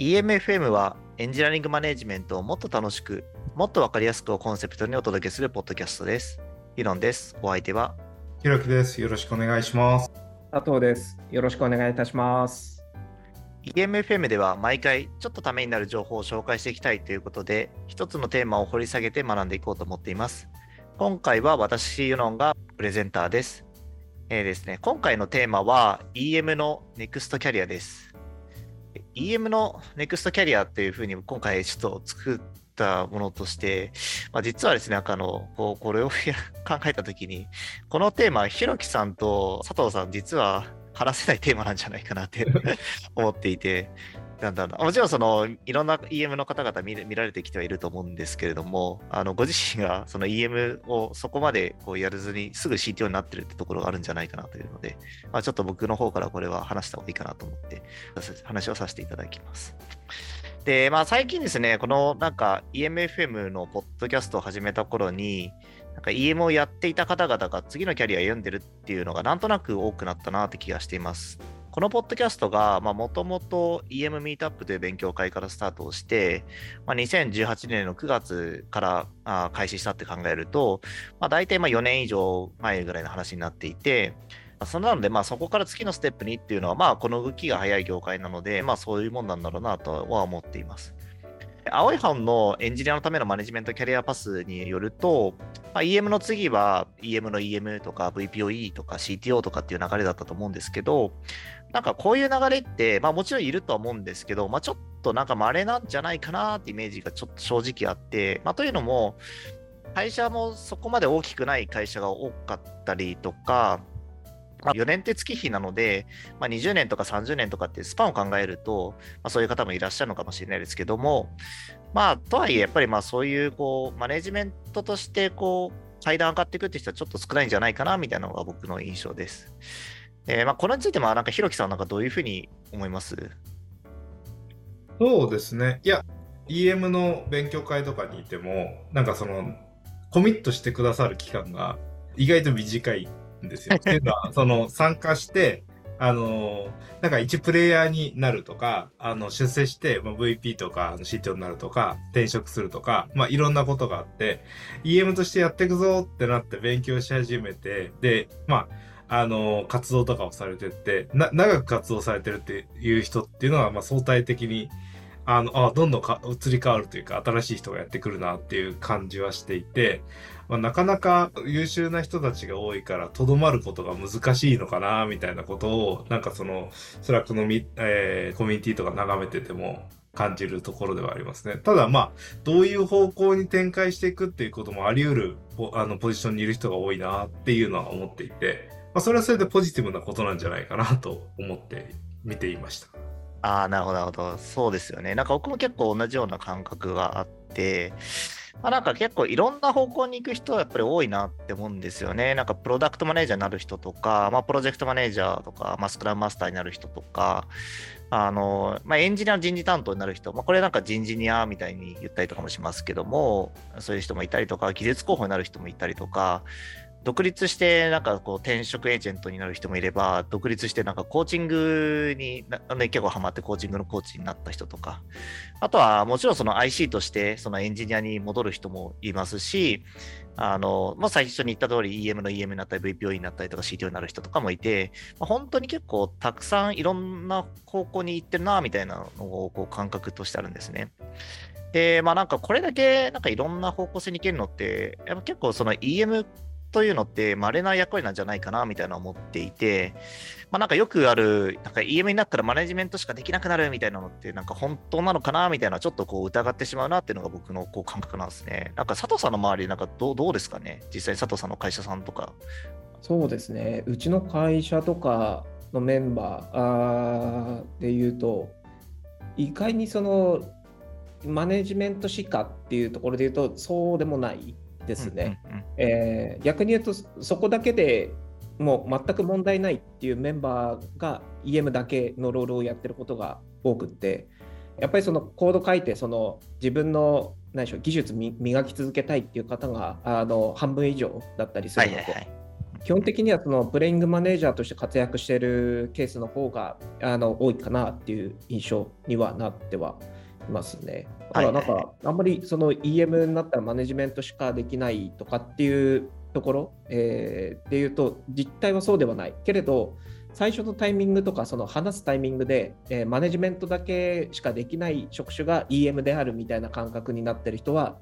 EMFM はエンジニアリングマネジメントをもっと楽しく、もっとわかりやすくをコンセプトにお届けするポッドキャストです。ヒロンです。お相手は？ひろきです。よろしくお願いします。佐藤です。よろしくお願いいたします。EMFM では毎回ちょっとためになる情報を紹介していきたいということで、一つのテーマを掘り下げて学んでいこうと思っています。今回は私、ユノンがプレゼンターです。えーですね、今回のテーマは EM の NEXT キャリアです。EM のネクストキャリアっていうふうに今回ちょっと作ったものとして、まあ、実はですね、なんかあのこうこれを 考えたときに、このテーマ、ひろきさんと佐藤さん、実は話せないテーマなんじゃないかなって思っていて、なんだろうもちろんそのいろんな EM の方々見見られてきてはいると思うんですけれども、あのご自身がその EM をそこまでこうやらずにすぐ CTO になってるってところがあるんじゃないかなというので、まあ、ちょっと僕の方からこれは話した方がいいかなと思って話をさせていただきます。で、まあ最近ですね、このなんか EMFM のポッドキャストを始めた頃に、なんか EM をやっていた方々が次のキャリアを読んでるっていうのがなんとなく多くなったなって気がしています。このポッドキャストがもともと EM ミートアップという勉強会からスタートをして、まあ、2018年の9月からあ開始したって考えると、まあ、大体まあ4年以上前ぐらいの話になっていて、そなので、まあ、そこから次のステップにっていうのは、まあ、この動きが早い業界なので、まあ、そういうもんなんだろうなとは思っています。青い班のエンジニアのためのマネジメントキャリアパスによると、まあ、EM の次は EM の EM とか VPOE とか CTO とかっていう流れだったと思うんですけど、なんかこういう流れって、まあもちろんいるとは思うんですけど、まあちょっとなんか稀なんじゃないかなってイメージがちょっと正直あって、まあというのも、会社もそこまで大きくない会社が多かったりとか、まあ、4年って月日なので、まあ、20年とか30年とかってスパンを考えると、まあ、そういう方もいらっしゃるのかもしれないですけども、まあ、とはいえ、やっぱりまあそういうこうマネジメントとしてこう階段上がっていくって人はちょっと少ないんじゃないかなみたいなのが僕の印象です。えーまあ、これについても、なんかひろきさんなんかどういうふうに思います？そうですね。いや、EM の勉強会とかにいても、なんかその、コミットしてくださる期間が意外と短いんですよ。っていうのは、その、参加して、あの、なんか一プレイヤーになるとか、あの、出世して、まあ、VP とか CTO になるとか、転職するとか、まあ、いろんなことがあって、EM としてやっていくぞってなって勉強し始めて、で、まあ、あの、活動とかをされてって、な、長く活動されてるっていう人っていうのは、まあ、相対的に、あの、あどんどんか移り変わるというか、新しい人がやってくるなっていう感じはしていて、まあ、なかなか優秀な人たちが多いから、とどまることが難しいのかな、みたいなことを、なんかその、 Slack のみ、えー、コミュニティとか眺めてても、感じるところではありますね。ただまあ、どういう方向に展開していくっていうこともあり得る、あの、ポジションにいる人が多いなっていうのは思っていて、まあ、それはそれでポジティブなことなんじゃないかなと思って見ていました。ああ、なるほど、なるほど。そうですよね。なんか僕も結構同じような感覚があって、まあ、なんか結構いろんな方向に行く人はやっぱり多いなって思うんですよね。なんかプロダクトマネージャーになる人とか、まあ、プロジェクトマネージャーとか、まあ、スクラムマスターになる人とか、あの、まあ、エンジニアの人事担当になる人、まあ、これなんか人事ニアみたいに言ったりとかもしますけども、そういう人もいたりとか、技術候補になる人もいたりとか、独立してなんかこう転職エージェントになる人もいれば、独立してなんかコーチングにね、結構ハマってコーチングのコーチになった人とか、あとはもちろんその IC としてそのエンジニアに戻る人もいますし、あの、まあ、最初に言った通り EM の EM になったり VPO になったりとか CTO になる人とかもいて、まあ、本当に結構たくさんいろんな方向に行ってるな、みたいなのをこう感覚としてあるんですね。で、まあなんかこれだけなんかいろんな方向性に行けるのって、やっぱ結構その EM というのって稀な役割なんじゃないかなみたいな思っていて、まあ、なんかよくある、なんか EM になったらマネジメントしかできなくなるみたいなのって、なんか本当なのかなみたいな、ちょっとこう疑ってしまうなっていうのが僕のこう感覚なんですね。なんか佐藤さんの周り、なんかどうどうですかね？実際佐藤さんの会社さんとか。そうですね。うちの会社とかのメンバーで言うと、意外にそのマネジメントしかっていうところで言うと、そうでもないですね。えー逆に言うと、そこだけでもう全く問題ないっていうメンバーが EM だけのロールをやってることが多くって、やっぱりそのコード書いて、その自分の何でしょう技術み磨き続けたいっていう方があの半分以上だったりするので、はいはいはい。基本的にはそのプレイングマネージャーとして活躍しているケースの方があの多いかなっていう印象にはなってはいますね。だからなんか、あんまりその EM になったらマネジメントしかできないとかっていうところ、えー、でいうと実態はそうではないけれど最初のタイミングとかその話すタイミングで、えー、マネジメントだけしかできない職種が EM であるみたいな感覚になってる人は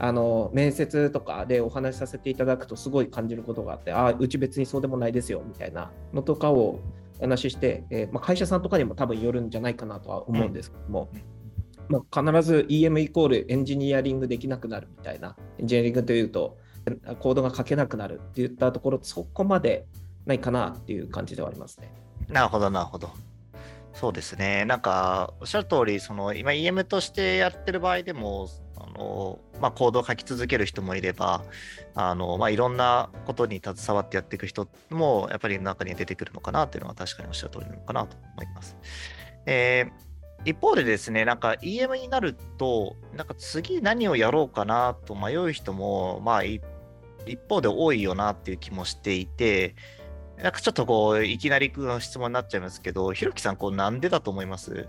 あの面接とかでお話しさせていただくとすごい感じることがあってああうち別にそうでもないですよみたいなのとかをお話しして、えー、まあ、会社さんとかにも多分よるんじゃないかなとは思うんですけども、うん、まあ、必ず EM イコールエンジニアリングできなくなるみたいなエンジニアリングというとコードが書けなくなるっていったところそこまでないかなっていう感じではありますね。なるほどなるほど。そうですね。なんか、おっしゃる通り、その今 EM としてやってる場合でも、あのまあ、コードを書き続ける人もいれば、あのまあ、いろんなことに携わってやっていく人もやっぱり中に出てくるのかなっていうのは確かにおっしゃる通りなのかなと思います。えー、一方でですね、なんか EM になると、なんか次何をやろうかなと迷う人も、まあ一方で多いよなっていう気もしていて、なんかちょっとこう、いきなり質問になっちゃいますけど、ひろきさん、こう、なんでだと思います？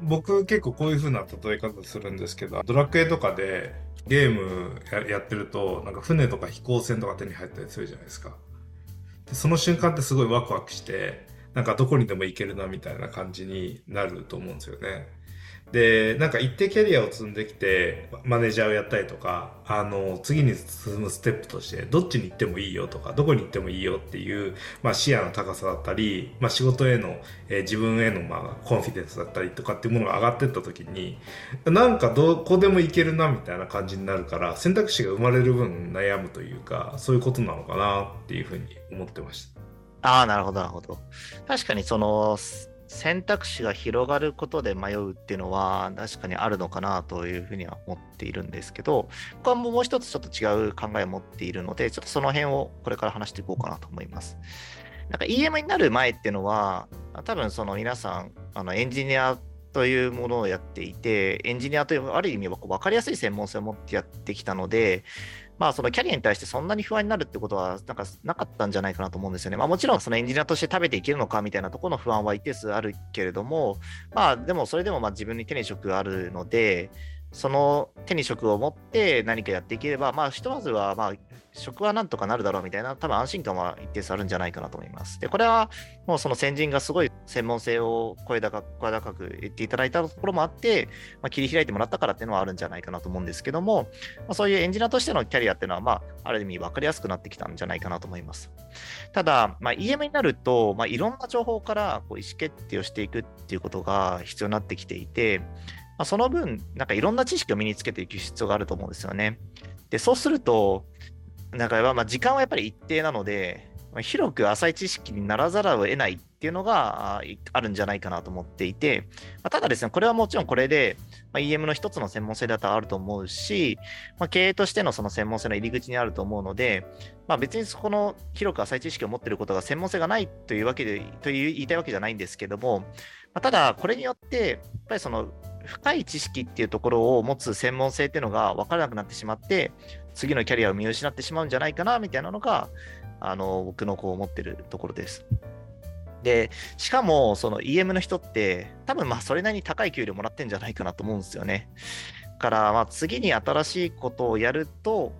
僕結構こういう風な例え方するんですけど、ドラクエとかでゲームやってると、なんか船とか飛行船とか手に入ったりするじゃないですか。でその瞬間ってすごいワクワクして、なんかどこにでも行けるなみたいな感じになると思うんですよね。で、なんか一定キャリアを積んできて、マネージャーをやったりとか、あの、次に進むステップとして、どっちに行ってもいいよとか、どこに行ってもいいよっていう、まあ視野の高さだったり、まあ仕事への、えー、自分への、まあ、コンフィデンスだったりとかっていうものが上がってった時に、なんかどこでも行けるなみたいな感じになるから、選択肢が生まれる分悩むというか、そういうことなのかなっていうふうに思ってました。ああ、なるほど、なるほど。確かにその、選択肢が広がることで迷うっていうのは確かにあるのかなというふうには思っているんですけど、ここはもう一つちょっと違う考えを持っているので、ちょっとその辺をこれから話していこうかなと思います。なんか EM になる前っていうのは、多分その皆さん、あのエンジニアというものをやっていて、エンジニアというある意味は分かりやすい専門性を持ってやってきたので、まあ、そのキャリアに対してそんなに不安になるってことは、なんかなかったんじゃないかなと思うんですよね。まあ、もちろん、そのエンジニアとして食べていけるのかみたいなところの不安は一定数あるけれども、まあ、でもそれでもまあ自分に手に職があるので、その手に職を持って何かやっていければ、まあ、ひとまずは、まあ、職はなんとかなるだろうみたいな、多分安心感は一定数あるんじゃないかなと思います。で、これはもうその先人がすごい専門性を声高く、声高く言っていただいたところもあって、まあ、切り開いてもらったからっていうのはあるんじゃないかなと思うんですけども、まあ、そういうエンジニアとしてのキャリアっていうのは、まあ、ある意味分かりやすくなってきたんじゃないかなと思います。ただ、まあ、EM になると、まあ、いろんな情報からこう意思決定をしていくっていうことが必要になってきていて、まあ、その分、なんかいろんな知識を身につけていく必要があると思うんですよね。で、そうすると、なんかまあ時間はやっぱり一定なので、ま広く浅い知識にならざるを得ないっていうのがあるんじゃないかなと思っていて、まあ、ただですね、これはもちろんこれで、まあ、EM の一つの専門性だとあると思うし、まあ、経営としてのその専門性の入り口にあると思うので、まあ、別にそこの広く浅い知識を持っていることが専門性がないというわけで、という言いたいわけじゃないんですけども、ま、ただこれによって、やっぱりその深い知識っていうところを持つ専門性っていうのが分からなくなってしまって、次のキャリアを見失ってしまうんじゃないかなみたいなのが、あの僕のこう思ってるところです。で、しかも、その EM の人って、多分まあそれなりに高い給料もらってんじゃないかなと思うんですよね。から、まあ次に新しいことをやると、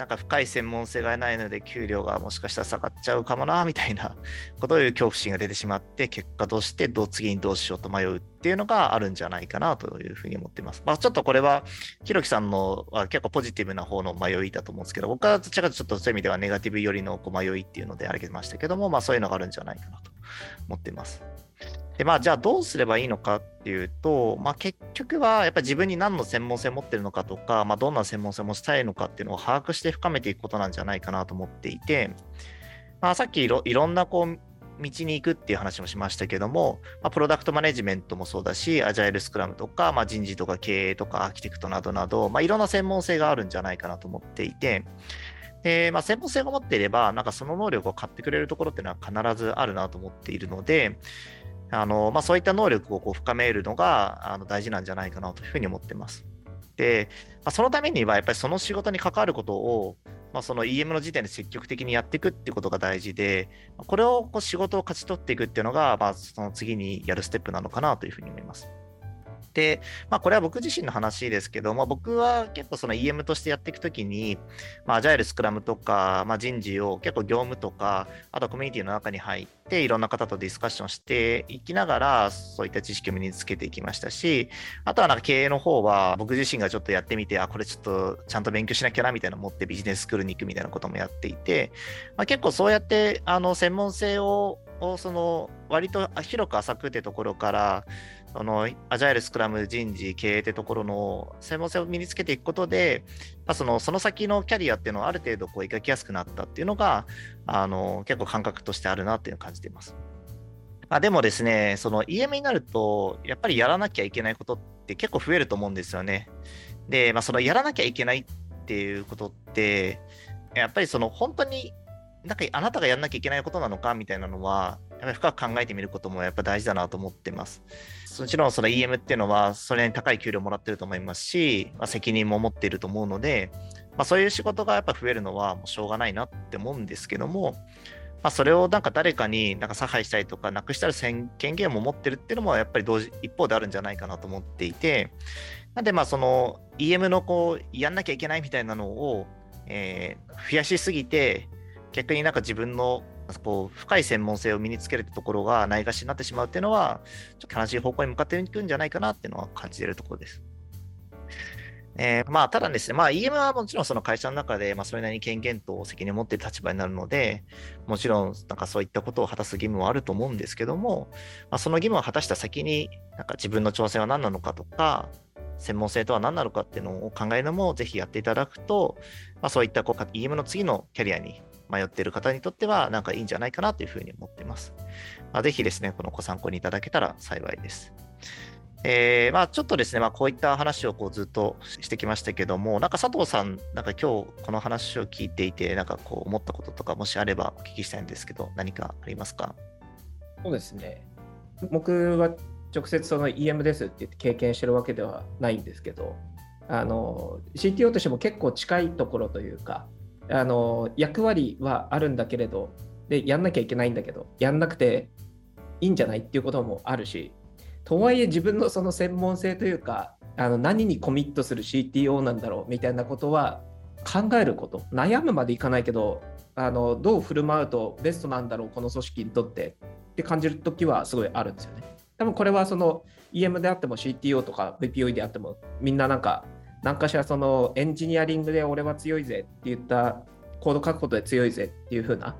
なんか深い専門性がないので給料がもしかしたら下がっちゃうかもなみたいな ことをいう恐怖心が出てしまって結果としてどう次にどうしようと迷うっていうのがあるんじゃないかなというふうに思ってます。まあ、ちょっとこれはひろきさんのは結構ポジティブな方の迷いだと思うんですけど僕はどちらかとちょっとそういう意味ではネガティブ寄りのこう迷いっていうのであげましたけども、まあ、そういうのがあるんじゃないかなと思ってます。で、まあ、じゃあどうすればいいのかっていうと、まあ、結局はやっぱり自分に何の専門性を持ってるのかとか、まあ、どんな専門性を持ちたいのかっていうのを把握して深めていくことなんじゃないかなと思っていて、まあ、さっきいろいろんなこう道に行くっていう話もしましたけども、まあ、プロダクトマネジメントもそうだし、アジャイルスクラムとか、まあ、人事とか経営とかアーキテクトなどなど、まあ、いろんな専門性があるんじゃないかなと思っていて、で、まあ、専門性を持っていれば、なんかその能力を買ってくれるところっていうのは必ずあるなと思っているので、あのまあ、そういった能力をこう深めるのがあの大事なんじゃないかなというふうに思ってます。で、まあ、そのためにはやっぱりその仕事に関わることをまあ、その EM の時点で積極的にやっていくっていうことが大事で、これをこう仕事を勝ち取っていくっていうのが、まあ、その次にやるステップなのかなというふうに思います。で、まあ、これは僕自身の話ですけども、僕は結構その EM としてやっていくときに、まあ、アジャイル、スクラムとか、まあ、人事を結構業務とか、あとコミュニティの中に入って、いろんな方とディスカッションしていきながら、そういった知識を身につけていきましたし、あとはなんか経営の方は、僕自身がちょっとやってみて、あ、これちょっとちゃんと勉強しなきゃなみたいな思ってビジネススクールに行くみたいなこともやっていて、まあ、結構そうやってあの専門性ををその割と広く浅くってところからそのアジャイルスクラム人事経営ってところの専門性を身につけていくことで、まあ、そのその先のキャリアっていうのをある程度こう描きやすくなったっていうのがあの結構感覚としてあるなっていうのを感じています。まあ、でもですね、その EM になると、やっぱりやらなきゃいけないことって結構増えると思うんですよね。で、まあ、そのやらなきゃいけないっていうことって、やっぱりその本当になんかあなたがやらなきゃいけないことなのかみたいなのは、っぱり深く考えてみることもやっぱ大事だなと思ってます。もちろんその EM っていうのは、それに高い給料もらってると思いますし、まあ、責任も持っていると思うので、まあ、そういう仕事がやっぱ増えるのはもうしょうがないなって思うんですけども、まあ、それをなんか誰かになんか差配したりとか、なくしたら権限も持ってるっていうのもやっぱり同時一方であるんじゃないかなと思っていて、なんでまあその EM のこうやんなきゃいけないみたいなのを、えー、増やしすぎて、逆になんか自分のこう深い専門性を身につけるところがないがしになってしまうっていうのは、ちょっと悲しい方向に向かっていくんじゃないかなっていうのは感じているところです。えー、まあ、ただですね、まあ、EM はもちろんその会社の中で、まあ、それなりに権限と責任を持っている立場になるので、もちろん、なんかそういったことを果たす義務はあると思うんですけども、まあ、その義務を果たした先に、なんか自分の挑戦は何なのかとか、専門性とは何なのかっていうのを考えるのもぜひやっていただくと、まあ、そういったこう EM の次のキャリアに迷っている方にとっては、なんかいいんじゃないかなというふうに思っています。まあ、ぜひですね、このご参考にいただけたら幸いです。えー、まあちょっとですね、まあ、こういった話をこうずっとしてきましたけども、なんか佐藤さん、なんか今日この話を聞いていて、なんかこう思ったこととか、もしあればお聞きしたいんですけど、何かありますか？そうですね。僕は直接その EM ですって言って経験してるわけではないんですけど、あの CTO としても結構近いところというか、あの役割はあるんだけれどでやんなきゃいけないんだけどやんなくていいんじゃないっていうこともあるしとはいえ自分のその専門性というかあの何にコミットする CTO なんだろうみたいなことは考えること悩むまでいかないけどあのどう振る舞うとベストなんだろうこの組織にとってって感じる時はすごいあるんですよね。多分これはその EM であっても CTO とか VPO であってもみんななんか何かしらそのエンジニアリングで俺は強いぜって言ったコード書くことで強いぜっていう風な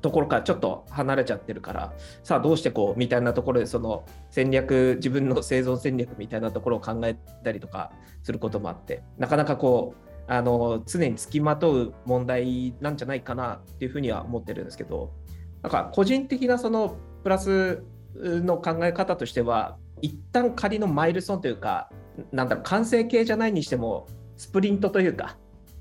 ところからちょっと離れちゃってるからさあどうしてこうみたいなところでその戦略自分の生存戦略みたいなところを考えたりとかすることもあってなかなかこうあの常につきまとう問題なんじゃないかなっていうふうには思ってるんですけどなんか個人的なそのプラスの考え方としては一旦仮のマイルソンというかなんだろう完成形じゃないにしてもスプリントというか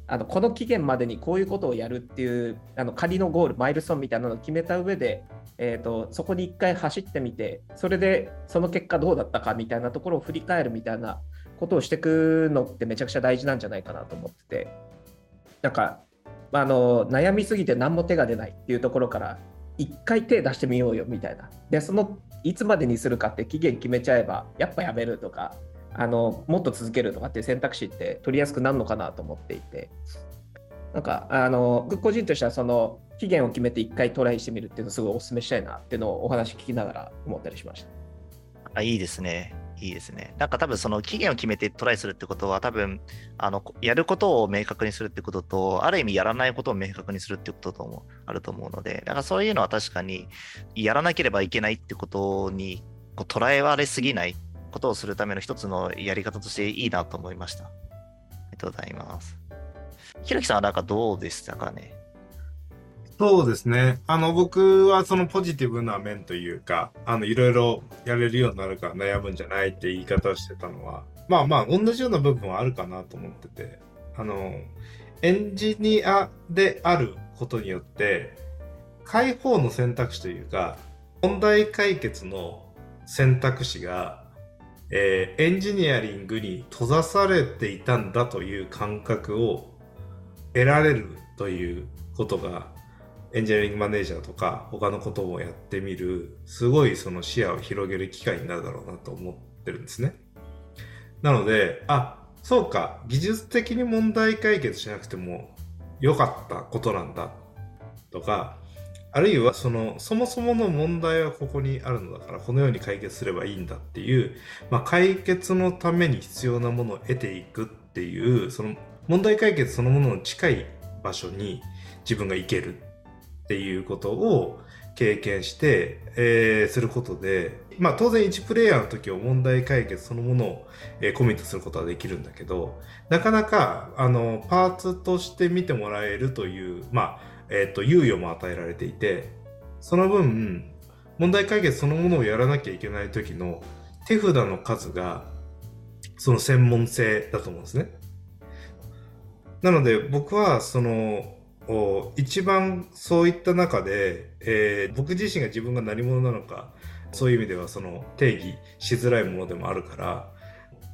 あのこの期限までにこういうことをやるっていうあの仮のゴールマイルストーンみたいなのを決めた上で、えーと、そこに1回走ってみてそれでその結果どうだったかみたいなところを振り返るみたいなことをしていくのってめちゃくちゃ大事なんじゃないかなと思ってて。なんかあの悩みすぎて何も手が出ないっていうところから1回手出してみようよみたいな。でそのいつまでにするかって期限決めちゃえばやっぱやめるとかあのもっと続けるとかっていう選択肢って取りやすくなるのかなと思っていてなんかあの個人としてはその期限を決めて1回トライしてみるっていうのをすごいお勧めしたいなっていうのをお話聞きながら思ったりしました。あいいですね。いいですね。なんか多分その期限を決めてトライするってことは多分あのやることを明確にするってこととある意味やらないことを明確にするってことともあると思うのでだからそういうのは確かにやらなければいけないってことにこう捉えられすぎないことをするための一つのやり方としていいなと思いました。ありがとうございます。ひろきさんはなんかどうでしたかね？そうですね。あの、僕はそのポジティブな面というか、あの、いろいろやれるようになるから悩むんじゃないって言い方をしてたのは、まあまあ、同じような部分はあるかなと思ってて、あの、エンジニアであることによって、解放の選択肢というか、問題解決の選択肢がえー、エンジニアリングに閉ざされていたんだという感覚を得られるということがエンジニアリングマネージャーとか他のことをやってみるすごいその視野を広げる機会になるだろうなと思ってるんですね。なのであそうか技術的に問題解決しなくても良かったことなんだとかあるいはそのそもそもの問題はここにあるのだからこのように解決すればいいんだっていう、まあ、解決のために必要なものを得ていくっていうその問題解決そのものの近い場所に自分が行けるっていうことを経験して、えー、することで、まあ当然1プレイヤーの時は問題解決そのものを、えー、コミットすることはできるんだけど、なかなか、あの、パーツとして見てもらえるという、まあ、えっ、と、猶予も与えられていて、その分、問題解決そのものをやらなきゃいけない時の手札の数が、その専門性だと思うんですね。なので僕はその一番そういった中で、えー、僕自身が自分が何者なのかそういう意味ではその定義しづらいものでもあるから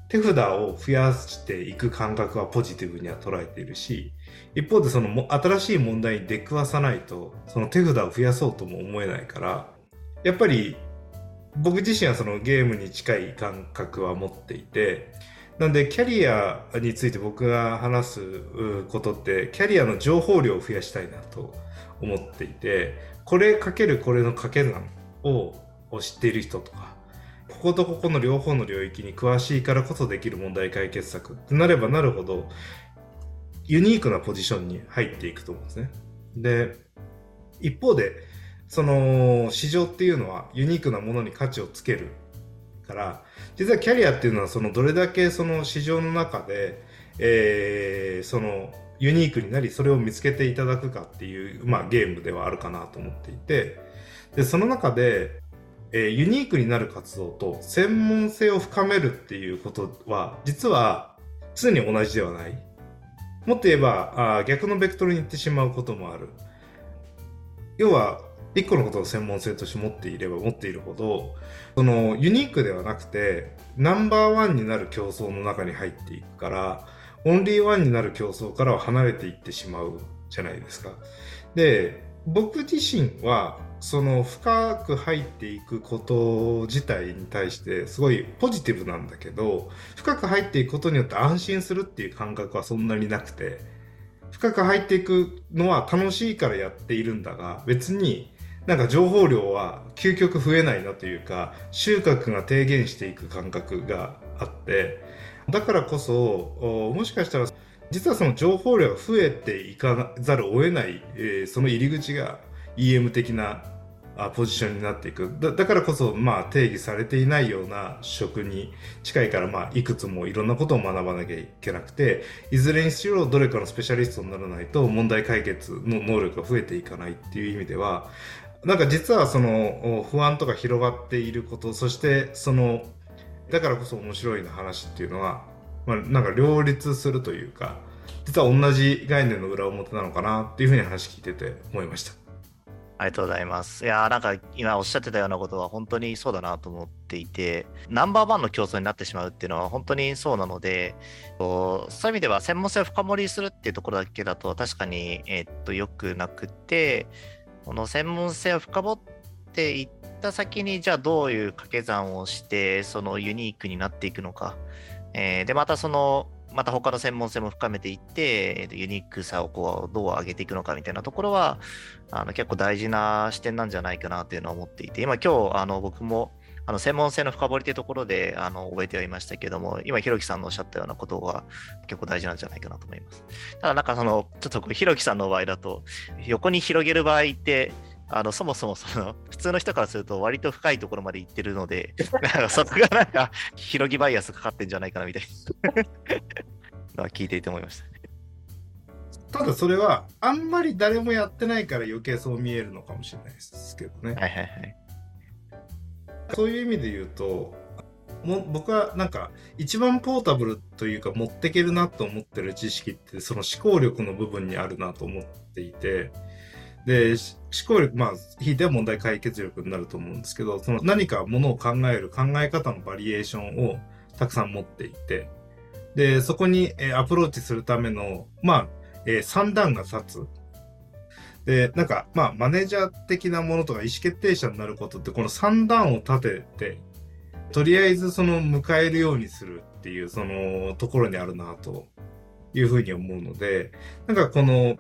手札を増やしていく感覚はポジティブには捉えているし一方でその新しい問題に出くわさないとその手札を増やそうとも思えないからやっぱり僕自身はそのゲームに近い感覚は持っていてなんで、キャリアについて僕が話すことって、キャリアの情報量を増やしたいなと思っていて、これかけるこれの掛け算を知っている人とか、こことここの両方の領域に詳しいからこそできる問題解決策ってなればなるほど、ユニークなポジションに入っていくと思うんですね。で、一方で、その市場っていうのはユニークなものに価値をつけるから実はキャリアっていうのはそのどれだけその市場の中で、えー、そのユニークになりそれを見つけていただくかっていう、まあ、ゲームではあるかなと思っていてでその中で、えー、ユニークになる活動と専門性を深めるっていうことは実は常に同じではないもっと言えばあ逆のベクトルに行ってしまうこともある要は一個のことを専門性として持っていれば持っているほどそのユニークではなくてナンバーワンになる競争の中に入っていくからオンリーワンになる競争からは離れていってしまうじゃないですか。で僕自身はその深く入っていくこと自体に対してすごいポジティブなんだけど深く入っていくことによって安心するっていう感覚はそんなになくて深く入っていくのは楽しいからやっているんだが別になんか情報量は究極増えないなというか収穫が低減していく感覚があってだからこそもしかしたら実はその情報量が増えていかざるを得ない、えー、その入り口が EM 的なポジションになっていくだからこそまあ定義されていないような職に近いからまあいくつもいろんなことを学ばなきゃいけなくていずれにしろどれかのスペシャリストにならないと問題解決の能力が増えていかないっていう意味ではなんか実はその不安とか広がっていることそしてそのだからこそ面白いな話っていうのは、まあ、なんか両立するというか実は同じ概念の裏表なのかなっていうふうに話聞いてて思いました。ありがとうございます。いやなんか今おっしゃってたようなことは本当にそうだなと思っていて、ナンバーワンの競争になってしまうっていうのは本当にそうなので、そういう意味では専門性を深掘りするっていうところだけだと確かに、えー、っと良くなくて、この専門性を深掘っていった先に、じゃあどういう掛け算をして、そのユニークになっていくのか。えー、で、またその、また他の専門性も深めていって、えー、とユニークさをこうどう上げていくのかみたいなところは、あの結構大事な視点なんじゃないかなっていうのは思っていて、今今日あの僕もあの専門性の深掘りというところであの覚えてはいましたけども、今、ひろきさんのおっしゃったようなことが結構大事なんじゃないかなと思います。ただ、なんかその、ちょっとひろきさんの場合だと、横に広げる場合って、あのそもそもその普通の人からすると割と深いところまで行ってるので、そこがなんか広ぎバイアスかかってんじゃないかなみたいな 聞いていて思いました。ただそれはあんまり誰もやってないから余計そう見えるのかもしれないですけどね。はいはいはい。そういう意味で言うとも僕はなんか一番ポータブルというか持ってけるなと思ってる知識ってその思考力の部分にあるなと思っていてで思考力まあ引いては問題解決力になると思うんですけどその何かものを考える考え方のバリエーションをたくさん持っていてでそこにアプローチするためのまあえー、3段が立つ。で、なんか、まあ、マネージャー的なものとか意思決定者になることって、この3段を立てて、とりあえずその迎えるようにするっていう、そのところにあるなというふうに思うので、なんかこの、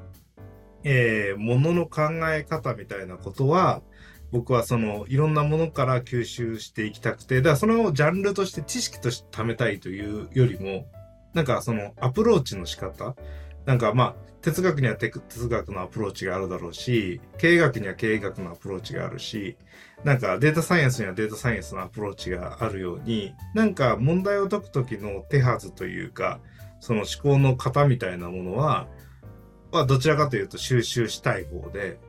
えー、ものの考え方みたいなことは、僕はそのいろんなものから吸収していきたくて、だからそのジャンルとして知識として貯めたいというよりも、なんかそのアプローチの仕方、なんかまあ哲学には哲学のアプローチがあるだろうし、経営学には経営学のアプローチがあるし、なんかデータサイエンスにはデータサイエンスのアプローチがあるように、なんか問題を解くときの手はずというか、その思考の型みたいなものは、はどちらかというと収集したい方で、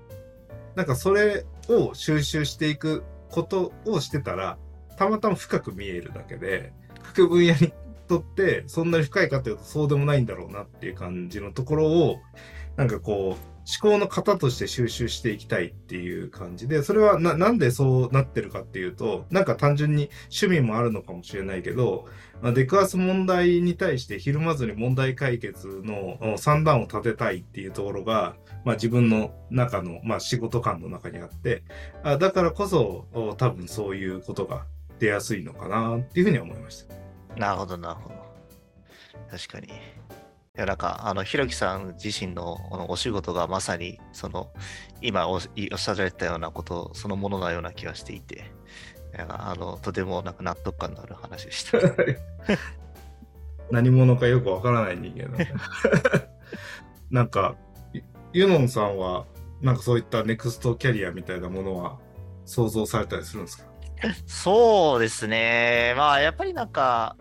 なんかそれを収集していくことをしてたら、たまたま深く見えるだけで、各分野にとってそんなに深いかというとそうでもないんだろうなっていう感じのところを、なんかこう、思考の型として収集していきたいっていう感じで、それはな、なんでそうなってるかっていうと、なんか単純に趣味もあるのかもしれないけど、まあ、出くわす問題に対してひるまずに問題解決の算段を立てたいっていうところが、まあ、自分の中の、まあ、仕事感の中にあってあだからこそ多分そういうことが出やすいのかなっていうふうに思いました。なるほどなるほど。確かに。いやなんかあのひろきさん自身のお仕事がまさにその今おっしゃられたようなことそのもののような気がしていてあのとてもなんか納得感のある話でした。何者かよくわからない人間なん かユノンさんは、なんかそういったネクストキャリアみたいなものは想像されたりするんですか？そうですね。まあ、やっぱりなんか、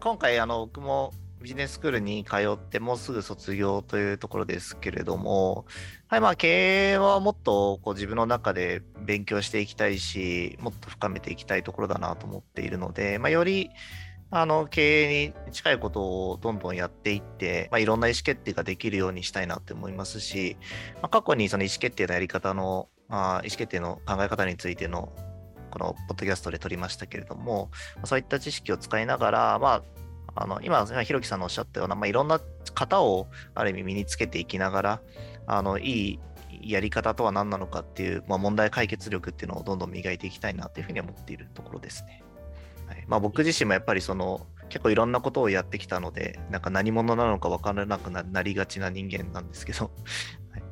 今回、あの、僕もビジネススクールに通ってもうすぐ卒業というところですけれども、はい、まあ、経営はもっとこう自分の中で勉強していきたいし、もっと深めていきたいところだなと思っているので、まあ、より、あの経営に近いことをどんどんやっていって、まあ、いろんな意思決定ができるようにしたいなって思いますし、まあ、過去にその意思決定のやり方の、まあ、意思決定の考え方についてのこのポッドキャストで撮りましたけれども、そういった知識を使いながら、まあ、あの今、ひろきさんのおっしゃったような、まあ、いろんな型をある意味身につけていきながら、あのいいやり方とは何なのかっていう、まあ、問題解決力っていうのをどんどん磨いていきたいなというふうに思っているところですね。はいまあ、僕自身もやっぱりその結構いろんなことをやってきたので、なんか何者なのか分からなくなりがちな人間なんですけど。はい、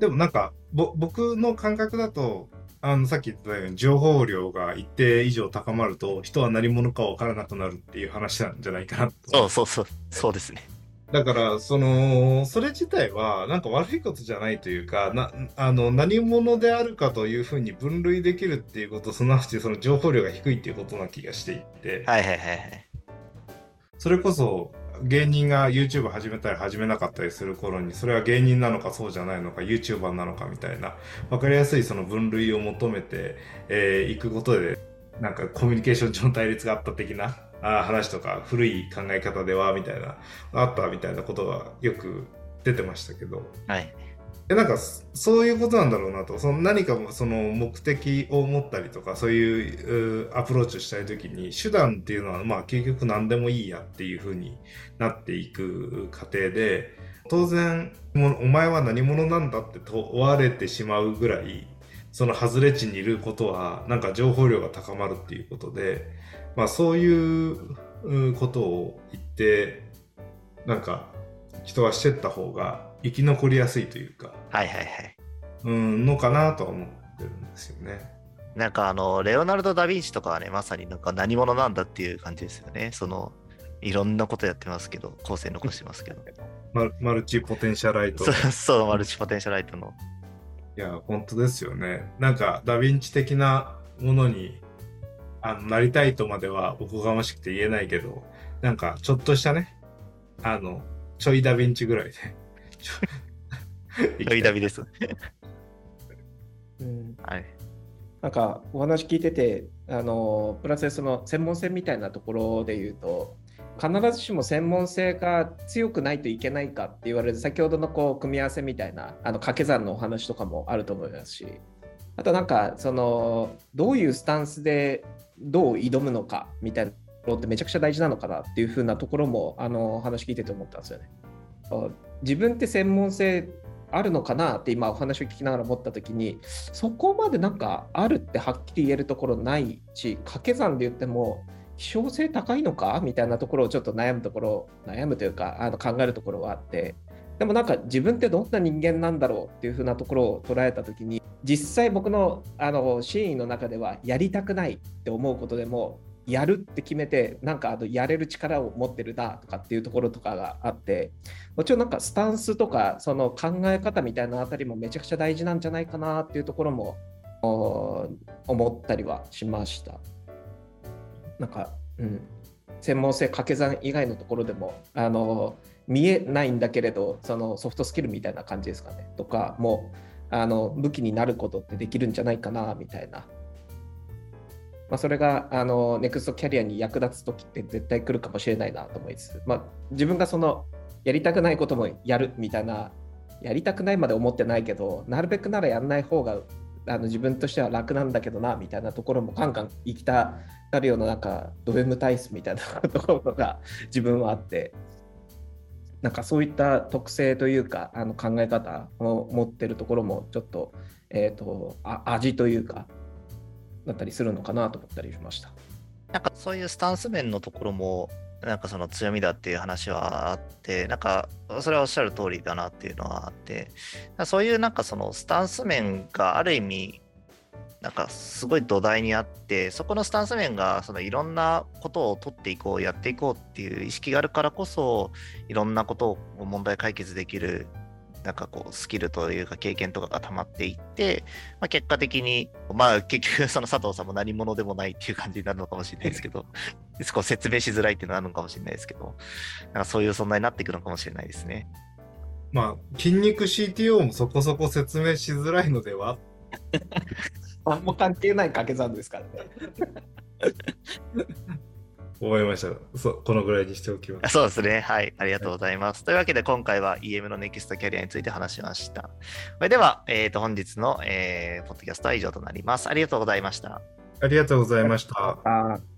でもなんか、僕の感覚だと、あのさっき言ったように情報量が一定以上高まると人は何者か分からなくなるっていう話なんじゃないかなそうそうそうそうですねだから、その、それ自体は、なんか悪いことじゃないというか、な、あの、何者であるかというふうに分類できるっていうこと、すなわちその情報量が低いっていうことな気がしていて。はいはいはいはい。それこそ、芸人が YouTube 始めたり始めなかったりする頃に、それは芸人なのかそうじゃないのか、YouTuber なのかみたいな、分かりやすいその分類を求めてい、えー、くことで、なんかコミュニケーション上の対立があった的なあ話とか古い考え方ではみたいなあったみたいなことがよく出てましたけど、はい、でなんかそういうことなんだろうなと。その何かその目的を持ったりとかそういうアプローチをしたい時に手段っていうのはまあ結局何でもいいやっていうふうになっていく過程で当然お前は何者なんだって問われてしまうぐらいその外れ値にいることはなんか情報量が高まるっていうことでまあそういうことを言って、なんか人はしてった方が生き残りやすいというか、はいはいはい。うん、のかなとは思ってるんですよね。なんかあの、レオナルド・ダ・ヴィンチとかはね、まさになんか何者なんだっていう感じですよね。その、いろんなことやってますけど、後世残してますけど。マ マルチポテンシャライト。そう、マルチポテンシャライトの。いや、本当ですよね。なんか、ダ・ヴィンチ的なものにあの、なりたいとまではおこがましくて言えないけど、なんか、ちょっとしたね、あの、ちょいダヴィンチぐらいで。ちょいダビです。うん、はい。なんか、お話聞いてて、あの、プラスその専門性みたいなところで言うと、必ずしも専門性が強くないといけないかって言われる先ほどのこう組み合わせみたいなあの掛け算のお話とかもあると思いますしあとなんかそのどういうスタンスでどう挑むのかみたいなところってめちゃくちゃ大事なのかなっていうふうなところもあの話聞いてて思ったんですよね。自分って専門性あるのかなって今お話を聞きながら思った時にそこまでなんかあるってはっきり言えるところないし掛け算で言っても希少性高いのか？みたいなところをちょっと悩むところ悩むというかあの考えるところがあって。でもなんか自分ってどんな人間なんだろうっていうふうなところを捉えた時に実際僕のあの真意の中ではやりたくないって思うことでもやるって決めてなんかあのやれる力を持ってるなとかっていうところとかがあってもちろんなんかスタンスとかその考え方みたいなあたりもめちゃくちゃ大事なんじゃないかなっていうところも思ったりはしました。なんか、うん、専門性掛け算以外のところでもあの見えないんだけれどそのソフトスキルみたいな感じですかね。とかもあの武器になることってできるんじゃないかなみたいな、まあ、それがあのネクストキャリアに役立つ時って絶対来るかもしれないなと思いつつ、まあ、自分がそのやりたくないこともやるみたいなやりたくないまで思ってないけどなるべくならやんない方があの自分としては楽なんだけどなみたいなところもカンカン行きたがるようななんかド M 体質みたいなところが 自分はあってなんかそういった特性というかあの考え方を持ってるところもちょっと,、えーと、あ味というかだったりするのかなと思ったりしました。なんかそういうスタンス面のところもなんかその強みだっていう話はあって、なんかそれはおっしゃる通りだなっていうのはあって、そういうなんかそのスタンス面がある意味なんかすごい土台にあって、そこのスタンス面がそのいろんなことを取っていこう、やっていこうっていう意識があるからこそ、いろんなことを問題解決できる、なんかこうスキルというか経験とかが溜まっていって、まあ、結果的に、まあ結局その佐藤さんも何者でもないっていう感じになるのかもしれないですけど、そこ説明しづらいっていうのがあるのかもしれないですけど、なんかそういう存在になっていくのかもしれないですね。まあ、筋肉 CTO もそこそこ説明しづらいのでは？何も関係ない掛け算ですからね。思いましたそ。このぐらいにしておきます。そうですね。はい。ありがとうございます。はい、というわけで、今回は EM のネクストキャリアについて話しました。それでは、えー、と本日の、えー、ポッドキャストは以上となります。ありがとうございました。ありがとうございました。